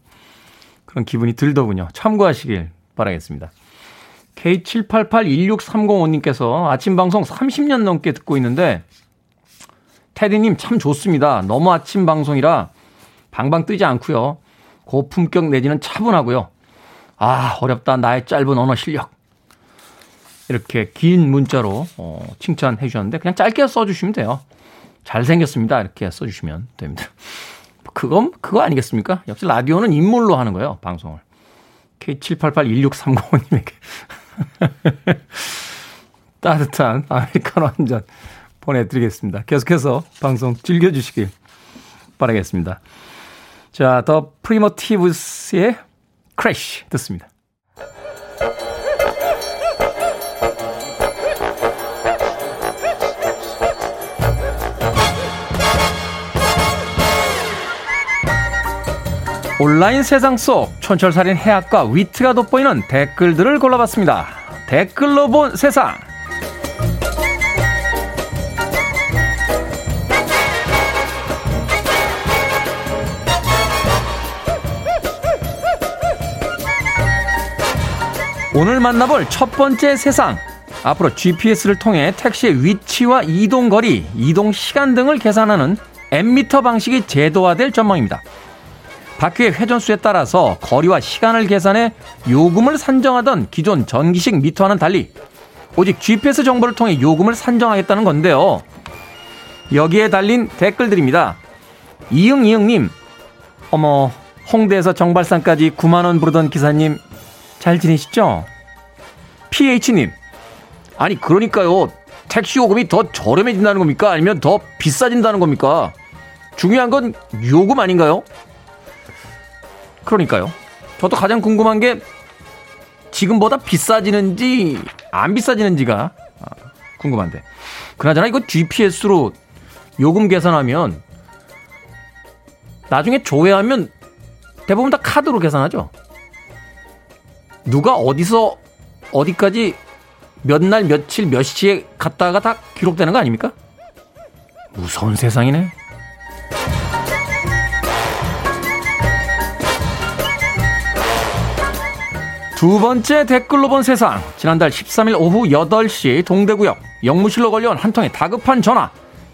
그런 기분이 들더군요. 참고하시길 바라겠습니다. K78816305님께서 아침 방송 30년 넘게 듣고 있는데 테디님 참 좋습니다. 너무 아침 방송이라 방방 뜨지 않고요. 고품격 내지는 차분하고요. 아 어렵다 나의 짧은 언어 실력. 이렇게 긴 문자로 어, 칭찬해 주셨는데 그냥 짧게 써주시면 돼요. 잘생겼습니다. 이렇게 써주시면 됩니다. 그건 그거 아니겠습니까? 역시 라디오는 인물로 하는 거예요. 방송을. K78816305님에게 따뜻한 아메리카노 한 잔 보내드리겠습니다. 계속해서 방송 즐겨주시길 바라겠습니다. 자, 더 프리미티브스의 Crash 듣습니다. 온라인 세상 속 촌철살인 해학과 위트가 돋보이는 댓글들을 골라봤습니다. 댓글로 본 세상. 오늘 만나볼 첫 번째 세상. 앞으로 GPS를 통해 택시의 위치와 이동 거리, 이동 시간 등을 계산하는 엠미터 방식이 제도화될 전망입니다. 바퀴의 회전수에 따라서 거리와 시간을 계산해 요금을 산정하던 기존 전기식 미터와는 달리 오직 GPS 정보를 통해 요금을 산정하겠다는 건데요. 여기에 달린 댓글들입니다. 이응이응님, 어머, 홍대에서 정발산까지 9만원 부르던 기사님, 잘 지내시죠? PH님, 아니, 그러니까요. 택시 요금이 더 저렴해진다는 겁니까? 아니면 더 비싸진다는 겁니까? 중요한 건 요금 아닌가요? 그러니까요. 저도 가장 궁금한 게 지금보다 비싸지는지 안 비싸지는지가 아, 궁금한데. 그나저나 이거 GPS로 요금 계산하면 나중에 조회하면 대부분 다 카드로 계산하죠. 누가 어디서 어디까지 몇 날 며칠 몇 시에 갔다가 다 기록되는 거 아닙니까? 무서운 세상이네. 두 번째 댓글로 본 세상. 지난달 13일 오후 8시 동대구역 영무실로 걸려온 한 통의 다급한 전화.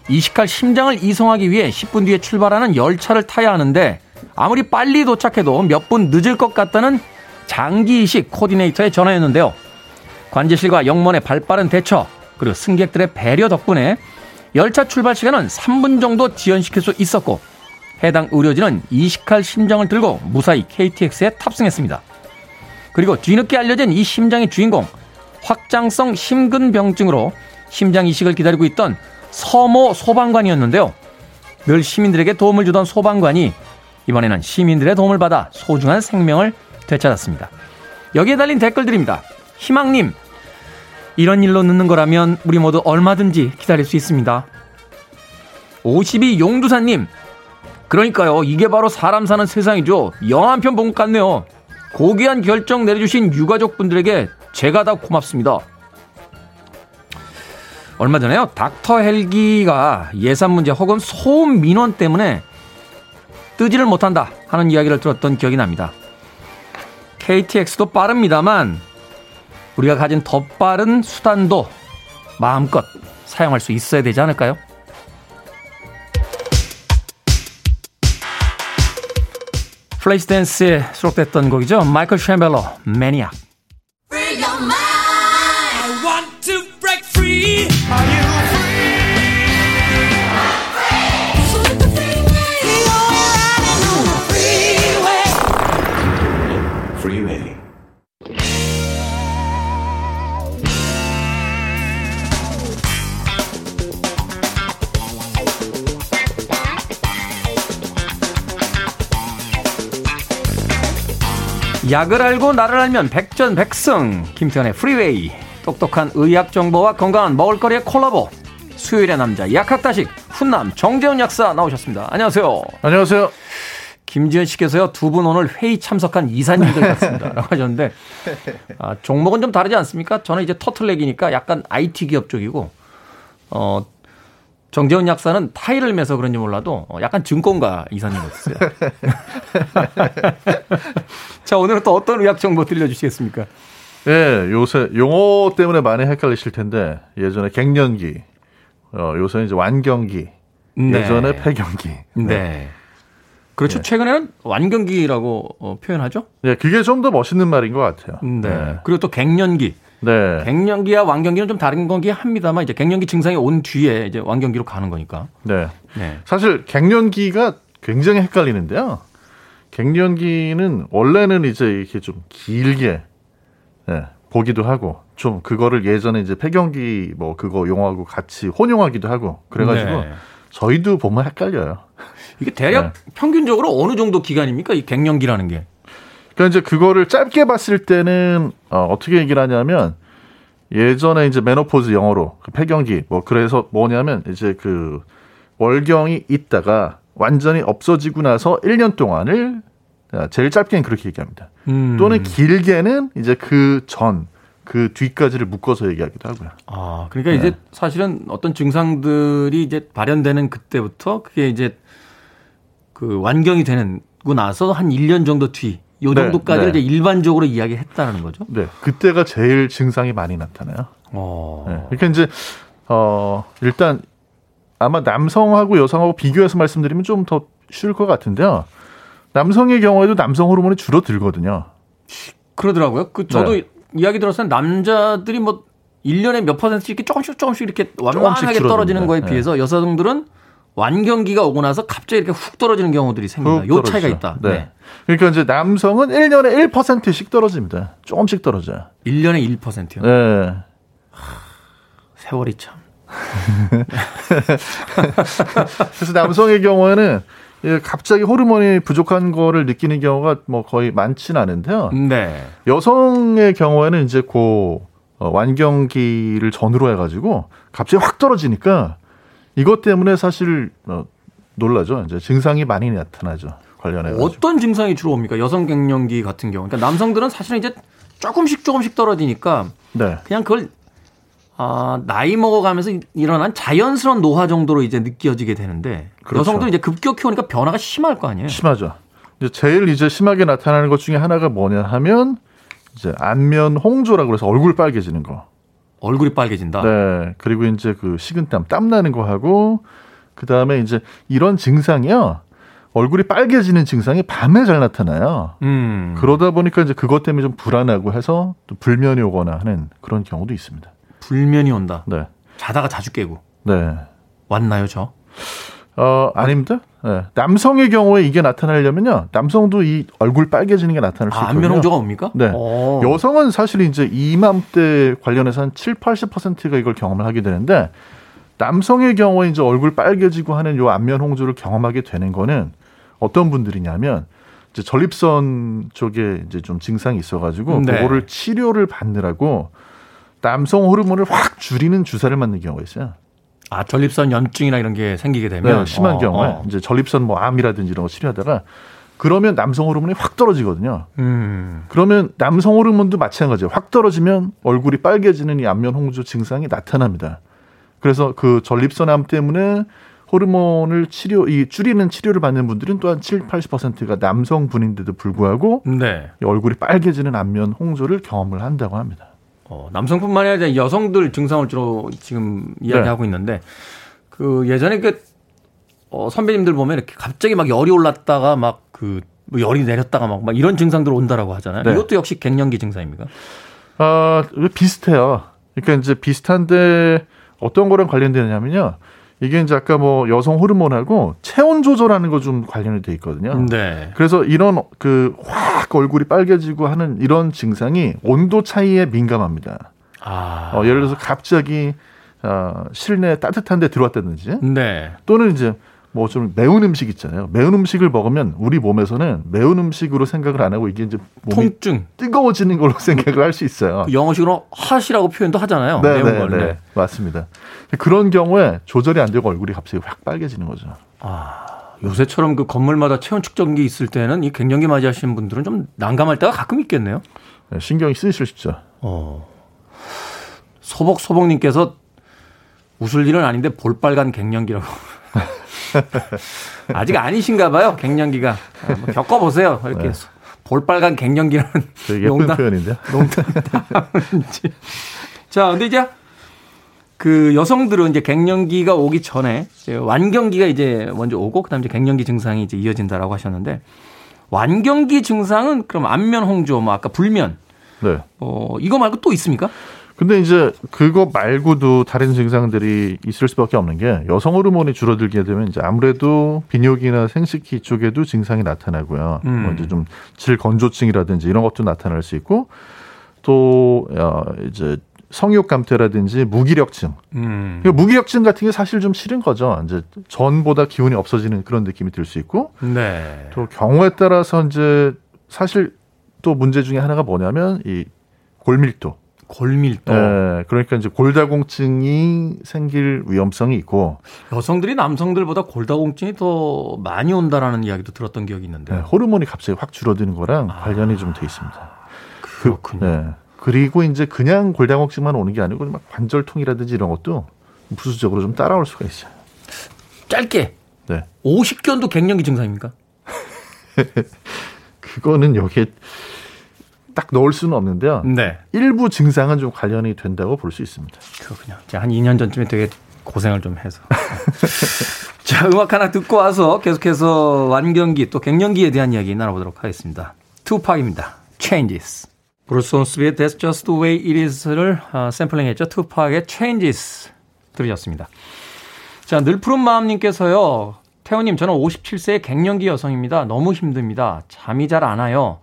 이식할 심장을 이송하기 위해 10분 뒤에 출발하는 열차를 타야 하는데 아무리 빨리 도착해도 몇 분 늦을 것 같다는 장기 이식 코디네이터의 전화였는데요. 관제실과 영문의 발빠른 대처 그리고 승객들의 배려 덕분에 열차 출발 시간은 3분 정도 지연시킬 수 있었고 해당 의료진은 이식할 심장을 들고 무사히 KTX에 탑승했습니다. 그리고 뒤늦게 알려진 이 심장의 주인공 확장성 심근병증으로 심장 이식을 기다리고 있던 서모 소방관이었는데요. 늘 시민들에게 도움을 주던 소방관이 이번에는 시민들의 도움을 받아 소중한 생명을 되찾았습니다. 여기에 달린 댓글들입니다. 희망님, 이런 일로 늦는 거라면 우리 모두 얼마든지 기다릴 수 있습니다. 52 용두사님, 그러니까요. 이게 바로 사람 사는 세상이죠. 영화 한 편 본 것 같네요. 고귀한 결정 내려주신 유가족분들에게 제가 다 고맙습니다. 얼마 전에요. 닥터 헬기가 예산 문제 혹은 소음 민원 때문에 뜨지를 못한다 하는 이야기를 들었던 기억이 납니다. KTX도 빠릅니다만 우리가 가진 더 빠른 수단도 마음껏 사용할 수 있어야 되지 않을까요? 플레이스 댄스에 수록됐던 곡이죠. 마이클 쉔벨로, 매니악. 약을 알고 나를 알면 백전백승 김태훈의 프리웨이 똑똑한 의학 정보와 건강한 먹을거리의 콜라보 수요일의 남자 약학다식 훈남 정재훈 약사 나오셨습니다. 안녕하세요. 안녕하세요. 김지현 씨께서요 두 분 오늘 회의 참석한 이사님들 같습니다라고 하셨는데 아, 종목은 좀 다르지 않습니까? 저는 이제 터틀넥이니까 약간 IT 기업 쪽이고 어 정재훈 약사는 타이를 매서 그런지 몰라도 어, 약간 증권가 이사님이었어요. 자, 오늘은 또 어떤 의학 정보 들려주시겠습니까? 네, 요새 용어 때문에 많이 헷갈리실 텐데 예전에 갱년기, 어, 요새 이제 완경기, 네. 예전에 폐경기. 네. 네. 그렇죠. 네. 최근에는 완경기라고 어, 표현하죠. 네, 그게 좀 더 멋있는 말인 것 같아요. 네. 네. 그리고 또 갱년기. 네. 갱년기와 완경기는 좀 다른 거긴 합니다만 이제 갱년기 증상이 온 뒤에 이제 완경기로 가는 거니까. 네. 네. 사실 갱년기가 굉장히 헷갈리는데요. 갱년기는 원래는 이제 이렇게 좀 길게 네, 보기도 하고 좀 그거를 예전에 이제 폐경기 뭐 그거 용어하고 같이 혼용하기도 하고 그래가지고 네. 저희도 보면 헷갈려요. 이게 대략 네. 평균적으로 어느 정도 기간입니까? 이 갱년기라는 게. 그러니까 이제 그거를 짧게 봤을 때는 어, 어떻게 얘기를 하냐면 예전에 이제 메노포즈 영어로 그 폐경기 뭐 그래서 뭐냐면 이제 그 월경이 있다가 완전히 없어지고 나서 1년 동안을 제일 짧게는 그렇게 얘기합니다. 음. 또는 길게는 이제 그 전, 그 뒤까지를 묶어서 얘기하기도 하고요. 아, 그러니까 네. 이제 사실은 어떤 증상들이 이제 발현되는 그때부터 그게 이제 그 완경이 되는 고 나서 한 1년 정도 뒤, 요 네, 정도까지를 네, 네. 이제 일반적으로 이야기했다는 거죠. 네, 그때가 제일 증상이 많이 나타나요. 어. 네, 그러니까 이제 어 일단 아마 남성하고 여성하고 비교해서 말씀드리면 좀 더 쉬울 것 같은데요. 남성의 경우에도 남성 호르몬이 줄어들거든요. 그러더라고요. 그 저도 네. 이야기 들었을 때 남자들이 뭐 1년에 몇 퍼센트씩 이렇게 조금씩 조금씩 이렇게 완만하게 떨어지는 거에 네. 비해서 여성들은 완경기가 오고 나서 갑자기 이렇게 훅 떨어지는 경우들이 생깁니다. 요 차이가 있다. 네. 네. 그러니까 이제 남성은 1년에 1%씩 떨어집니다. 조금씩 떨어져요. 1년에 1%요? 네. 세월이 참. 그래서 남성의 경우에는 갑자기 호르몬이 부족한 거를 느끼는 경우가 뭐 거의 많지는 않은데요. 네. 여성의 경우에는 이제 고 어, 완경기를 전후로 해가지고 갑자기 확 떨어지니까 이것 때문에 사실 어, 놀라죠. 이제 증상이 많이 나타나죠. 관련해 가 어떤 증상이 주로 옵니까? 여성 갱년기 같은 경우. 그러니까 남성들은 사실은 이제 조금씩 조금씩 떨어지니까 네. 그냥 그걸 아, 나이 먹어가면서 일어난 자연스러운 노화 정도로 이제 느껴지게 되는데 그렇죠. 여성들은 이제 급격히 오니까 변화가 심할 거 아니에요? 심하죠. 이제 제일 이제 심하게 나타나는 것 중에 하나가 뭐냐 하면 이제 안면 홍조라고 그래서 얼굴 빨개지는 거. 얼굴이 빨개진다. 네. 그리고 이제 그 식은땀, 땀 나는 거 하고 그 다음에 이제 이런 증상이요. 얼굴이 빨개지는 증상이 밤에 잘 나타나요. 음. 그러다 보니까 이제 그것 때문에 좀 불안하고 해서 또 불면이 오거나 하는 그런 경우도 있습니다. 불면이 온다. 네. 자다가 자주 깨고. 네. 왔나요, 저? 어, 아닙니다. 네. 남성의 경우에 이게 나타나려면요. 남성도 이 얼굴 빨개지는 게 나타날 수 아, 있거든요. 안면 홍조가 옵니까? 네. 오. 여성은 사실 이제 이맘때 관련해서 한 7, 80%가 이걸 경험을 하게 되는데 남성의 경우에 이제 얼굴 빨개지고 하는 요 안면 홍조를 경험하게 되는 거는 어떤 분들이냐면 이제 전립선 쪽에 이제 좀 증상이 있어가지고 네. 그거를 치료를 받느라고 남성 호르몬을 확 줄이는 주사를 맞는 경우가 있어요. 아, 전립선 염증이나 이런 게 생기게 되면 네, 심한 어, 경우에 어. 이제 전립선 뭐 암이라든지 이런 거 치료하다가 그러면 남성 호르몬이 확 떨어지거든요. 음. 그러면 남성 호르몬도 마찬가지예요. 확 떨어지면 얼굴이 빨개지는 이 안면 홍조 증상이 나타납니다. 그래서 그 전립선암 때문에 호르몬을 치료, 이 줄이는 치료를 받는 분들은 또한 7, 80%가 남성분인데도 불구하고 네. 이 얼굴이 빨개지는 안면 홍조를 경험을 한다고 합니다. 어, 남성뿐만이 아니라 여성들 증상을 주로 지금 이야기하고 있는데 그 예전에 그 어, 선배님들 보면 이렇게 갑자기 막 열이 올랐다가 막그 뭐 열이 내렸다가 막, 막 이런 증상들 온다라고 하잖아요. 네. 이것도 역시 갱년기 증상입니까? 아, 비슷해요. 그러니까 이제 비슷한데 어떤 거랑 관련되냐면요. 이게 이제 아까 뭐 여성 호르몬하고 체온 조절하는 거 좀 관련이 돼 있거든요. 네. 그래서 이런 그 확 얼굴이 빨개지고 하는 이런 증상이 온도 차이에 민감합니다. 아. 어, 예를 들어서 갑자기 어, 실내 따뜻한 데 들어왔다든지 네. 또는 이제 뭐 좀 매운 음식 있잖아요. 매운 음식을 먹으면 우리 몸에서는 매운 음식으로 생각을 안 하고 이게 이제 통증. 뜨거워지는 걸로 생각을 할 수 있어요. 그 영어식으로 핫이라고 표현도 하잖아요. 네, 매운 네, 걸. 네. 맞습니다. 그런 경우에 조절이 안 되고 얼굴이 갑자기 확 빨개지는 거죠. 아, 요새처럼 그 건물마다 체온 측정기 있을 때는 이 갱년기 맞이하시는 분들은 좀 난감할 때가 가끔 있겠네요. 네, 신경이 쓰이시죠. 어. 소복소복님께서 웃을 일은 아닌데 볼빨간 갱년기라고. 아직 아니신가 봐요, 갱년기가. 아, 뭐 겪어보세요. 이렇게 네. 볼빨간 갱년기라는 되게 예쁜 표현인데요. 농담인지. 자, 근데 이제 그 여성들은 이제 갱년기가 오기 전에 이제 완경기가 이제 먼저 오고 그다음에 이제 갱년기 증상이 이제 이어진다라고 하셨는데 완경기 증상은 그럼 안면 홍조, 뭐 아까 불면, 네. 어 이거 말고 또 있습니까? 근데 이제 그거 말고도 다른 증상들이 있을 수밖에 없는 게 여성 호르몬이 줄어들게 되면 이제 아무래도 비뇨기나 생식기 쪽에도 증상이 나타나고요. 음. 뭐 이제 좀 질건조증이라든지 이런 것도 나타날 수 있고 또 어, 이제 성욕 감퇴라든지 무기력증. 음. 그 무기력증 같은 게 사실 좀 싫은 거죠. 이제 전보다 기운이 없어지는 그런 느낌이 들 수 있고 네. 또 경우에 따라서 이제 사실 또 문제 중에 하나가 뭐냐면 이 골밀도. 골밀도. 예, 그러니까 이제 골다공증이 생길 위험성이 있고 여성들이 남성들보다 골다공증이 더 많이 온다라는 이야기도 들었던 기억이 있는데. 예, 호르몬이 갑자기 확 줄어드는 거랑 관련이 좀 돼 있습니다. 아. 그렇군요. 예, 그리고 이제 그냥 골다공증만 오는 게 아니고 막 관절통이라든지 이런 것도 부수적으로 좀 따라올 수가 있어요. 짧게. 네. 50견도 갱년기 증상입니까? 그거는 여기에 딱 넣을 수는 없는데요. 네. 일부 증상은 좀 관련이 된다고 볼 수 있습니다. 그렇군요. 한 2년 전쯤에 되게 고생을 좀 해서. 자, 음악 하나 듣고 와서 계속해서 완경기 또 갱년기에 대한 이야기 나눠보도록 하겠습니다. 투팍입니다. Changes. 브루스 혼스비의 That's Just the Way It Is를 어, 샘플링했죠. 투팍의 Changes 들으셨습니다. 자, 늘 푸른 마음님께서요. 태호님, 저는 57세의 갱년기 여성입니다. 너무 힘듭니다. 잠이 잘 안 와요.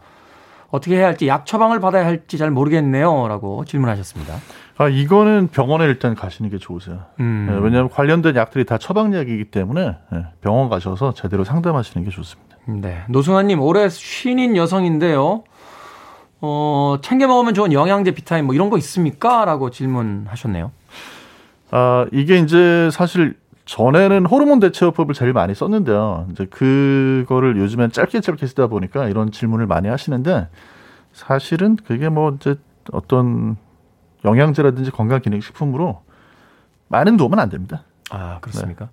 어떻게 해야 할지 약 처방을 받아야 할지 잘 모르겠네요. 라고 질문하셨습니다. 아, 이거는 병원에 일단 가시는 게 좋으세요. 음. 예, 왜냐하면 관련된 약들이 다 처방약이기 때문에 예, 병원 가셔서 제대로 상담하시는 게 좋습니다. 네. 노승환님, 올해 쉰인 여성인데요. 어, 챙겨 먹으면 좋은 영양제, 비타민 뭐 이런 거 있습니까? 라고 질문하셨네요. 아, 이게 이제 사실 전에는 호르몬 대체요법을 제일 많이 썼는데요. 이제 그거를 요즘엔 짧게 짧게 쓰다 보니까 이런 질문을 많이 하시는데 사실은 그게 뭐 이제 어떤 영양제라든지 건강기능식품으로 많은 도움은 안 됩니다. 아, 그렇습니까?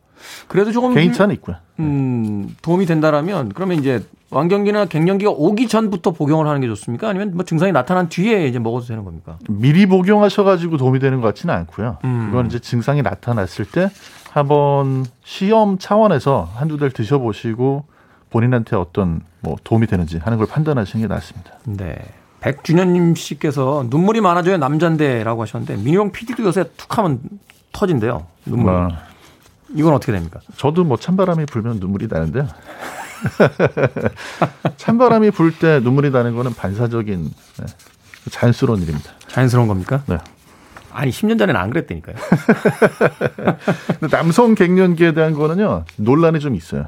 그래도 조금 개인차는 있고요. 음, 도움이 된다라면 그러면 이제 완경기나 갱년기가 오기 전부터 복용을 하는 게 좋습니까? 아니면 뭐 증상이 나타난 뒤에 이제 먹어도 되는 겁니까? 미리 복용하셔가지고 도움이 되는 것 같지는 않고요. 음. 그건 이제 증상이 나타났을 때 한번 시험 차원에서 한두 달 드셔보시고 본인한테 어떤 뭐 도움이 되는지 하는 걸 판단하시는 게 낫습니다. 네. 백준현님 씨께서 눈물이 많아져야 남잔데라고 하셨는데 민용 PD도 요새 툭 하면 터진대요. 눈물. 아, 이건 어떻게 됩니까? 저도 뭐 찬바람이 불면 눈물이 나는데요. 찬바람이 불 때 눈물이 나는 거는 반사적인 네, 자연스러운 일입니다. 자연스러운 겁니까? 네. 아니 10년 전에는 안 그랬다니까요. 남성 갱년기에 대한 거는요 논란이 좀 있어요.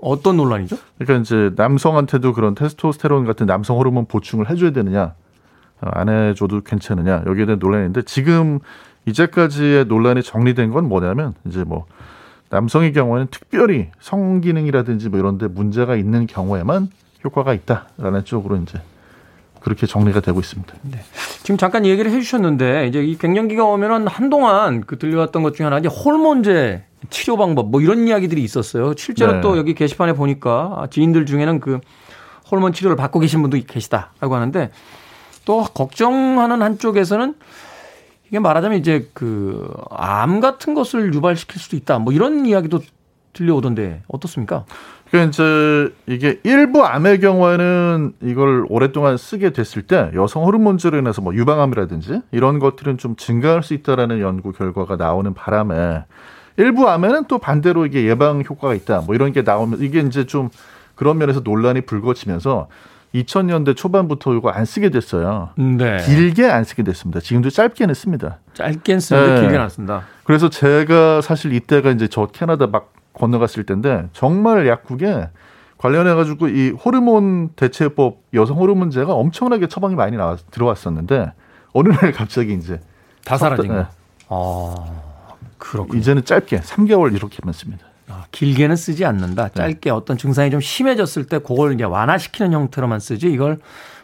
어떤 논란이죠? 그러니까 이제 남성한테도 그런 테스토스테론 같은 남성 호르몬 보충을 해줘야 되느냐, 어, 안 해줘도 괜찮느냐 여기에 대한 논란인데 지금 이제까지의 논란이 정리된 건 뭐냐면 이제 뭐 남성의 경우에는 특별히 성기능이라든지 뭐 이런 데 문제가 있는 경우에만 효과가 있다라는 쪽으로 이제 그렇게 정리가 되고 있습니다. 네. 지금 잠깐 얘기를 해주셨는데 이제 이 갱년기가 오면은 한동안 그 들려왔던 것 중에 하나 이제 호르몬제 치료 방법 뭐 이런 이야기들이 있었어요. 실제로 네. 또 여기 게시판에 보니까 지인들 중에는 그 호르몬 치료를 받고 계신 분도 계시다라고 하는데 또 걱정하는 한쪽에서는 이게 말하자면 이제 그 암 같은 것을 유발시킬 수도 있다. 뭐 이런 이야기도 들려오던데 어떻습니까? 그러니까 이제 이게 일부 암의 경우에는 이걸 오랫동안 쓰게 됐을 때 여성 호르몬제로 인해서 뭐 유방암이라든지 이런 것들은 좀 증가할 수 있다라는 연구 결과가 나오는 바람에 일부 암에는 또 반대로 이게 예방 효과가 있다. 뭐 이런 게 나오면 이게 이제 좀 그런 면에서 논란이 불거지면서 2000년대 초반부터 이거 안 쓰게 됐어요. 네. 길게 안 쓰게 됐습니다. 지금도 짧게는 씁니다. 짧게는 쓰는데 네. 길게는 안 쓴다. 그래서 제가 사실 이때가 이제 저 캐나다 막 건너갔을 때인데 정말 약국에 관련해 가지고 이 호르몬 대체법 여성 호르몬제가 엄청나게 처방이 많이 나와 들어왔었는데 어느 날 갑자기 이제 다 사라진 거. 네. 아 그렇군요. 이제는 짧게 3개월 이렇게만 씁니다. 아, 길게는 쓰지 않는다. 네. 짧게 네. 어떤 증상이 좀 심해졌을 때 그걸 이제 완화시키는 형태로만 쓰지 이걸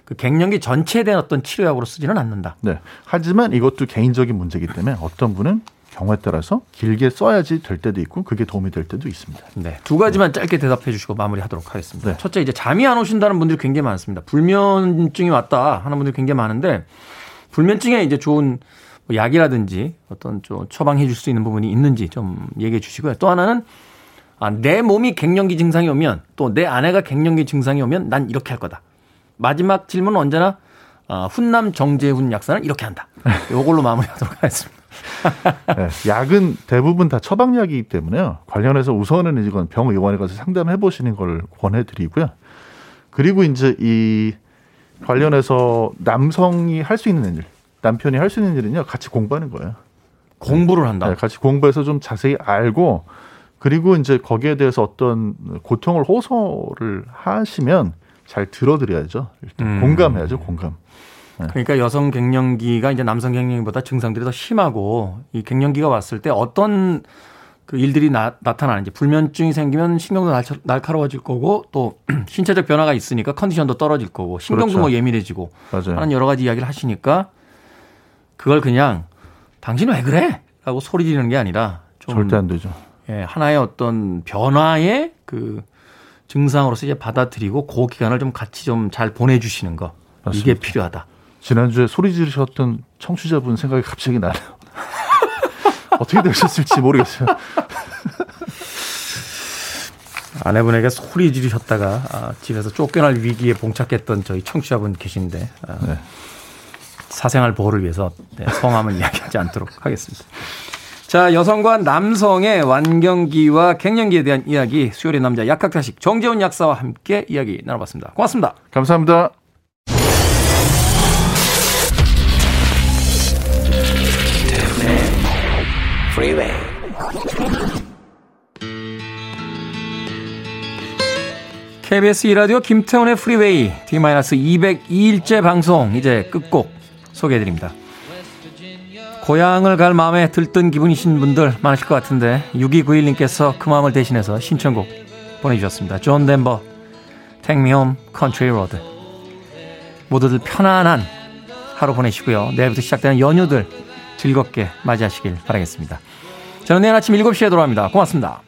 그 갱년기 전체에 대한 어떤 치료약으로 쓰지는 않는다. 네. 하지만 이것도 개인적인 문제이기 때문에 어떤 분은 경우에 따라서 길게 써야지 될 때도 있고 그게 도움이 될 때도 있습니다. 네. 두 가지만 짧게 대답해 주시고 마무리하도록 하겠습니다. 네. 첫째 이제 잠이 안 오신다는 분들이 굉장히 많습니다. 불면증이 왔다 하는 분들이 굉장히 많은데 불면증에 이제 좋은 뭐 약이라든지 어떤 좀 처방해 줄 수 있는 부분이 있는지 좀 얘기해 주시고요. 또 하나는 아, 내 몸이 갱년기 증상이 오면 또 내 아내가 갱년기 증상이 오면 난 이렇게 할 거다. 마지막 질문은 언제나 어, 훈남 정재훈 약사는 이렇게 한다. 이걸로 마무리하도록 하겠습니다. 네, 약은 대부분 다 처방약이기 때문에요. 관련해서 우선은 이건 병의원에 가서 상담해 보시는 걸 권해드리고요. 그리고 이제 이 관련해서 남성이 할 수 있는 일, 남편이 할 수 있는 일은요, 같이 공부하는 거예요. 공부를 한다. 네, 같이 공부해서 좀 자세히 알고 그리고 이제 거기에 대해서 어떤 고통을 호소를 하시면 잘 들어드려야죠. 일단 음. 공감해야죠, 공감. 네. 그러니까 여성 갱년기가 이제 남성 갱년기보다 증상들이 더 심하고 이 갱년기가 왔을 때 어떤 그 일들이 나, 타나는지 불면증이 생기면 신경도 날, 카 로워질 거고 또 신체적 변화가 있으니까 컨디션도 떨어질 거고 신경도 그렇죠. 뭐 예민해지고 맞아요. 하는 여러 가지 이야기를 하시니까 그걸 그냥 당신 왜 그래? 라고 소리 지르는 게 아니라 좀 절대 안 되죠. 예, 하나의 어떤 변화의 그 증상으로서 이제 받아들이고 그 기간을 좀 같이 좀 잘 보내주시는 거 맞습니다. 이게 필요하다. 지난주에 소리 지르셨던 청취자분 생각이 갑자기 나네요. 어떻게 되셨을지 모르겠어요. 아내분에게 소리 지르셨다가 아, 집에서 쫓겨날 위기에 봉착했던 저희 청취자분 계신데 아, 네. 사생활 보호를 위해서 네, 성함은 이야기하지 않도록 하겠습니다. 자, 여성과 남성의 완경기와 갱년기에 대한 이야기 수요일의 남자 약학다식 정재훈 약사와 함께 이야기 나눠봤습니다. 고맙습니다. 감사합니다. KBS 이라디오 김태훈의 프리웨이 D-202일째 방송 이제 끝곡 소개해드립니다. 고향을 갈 마음에 들뜬 기분이신 분들 많으실 것 같은데 6291님께서 그 마음을 대신해서 신청곡 보내주셨습니다. 존 덴버 Take Me Home Country Road 모두들 편안한 하루 보내시고요. 내일부터 시작되는 연휴들 즐겁게 맞이하시길 바라겠습니다. 저는 내일 아침 7시에 돌아옵니다. 고맙습니다.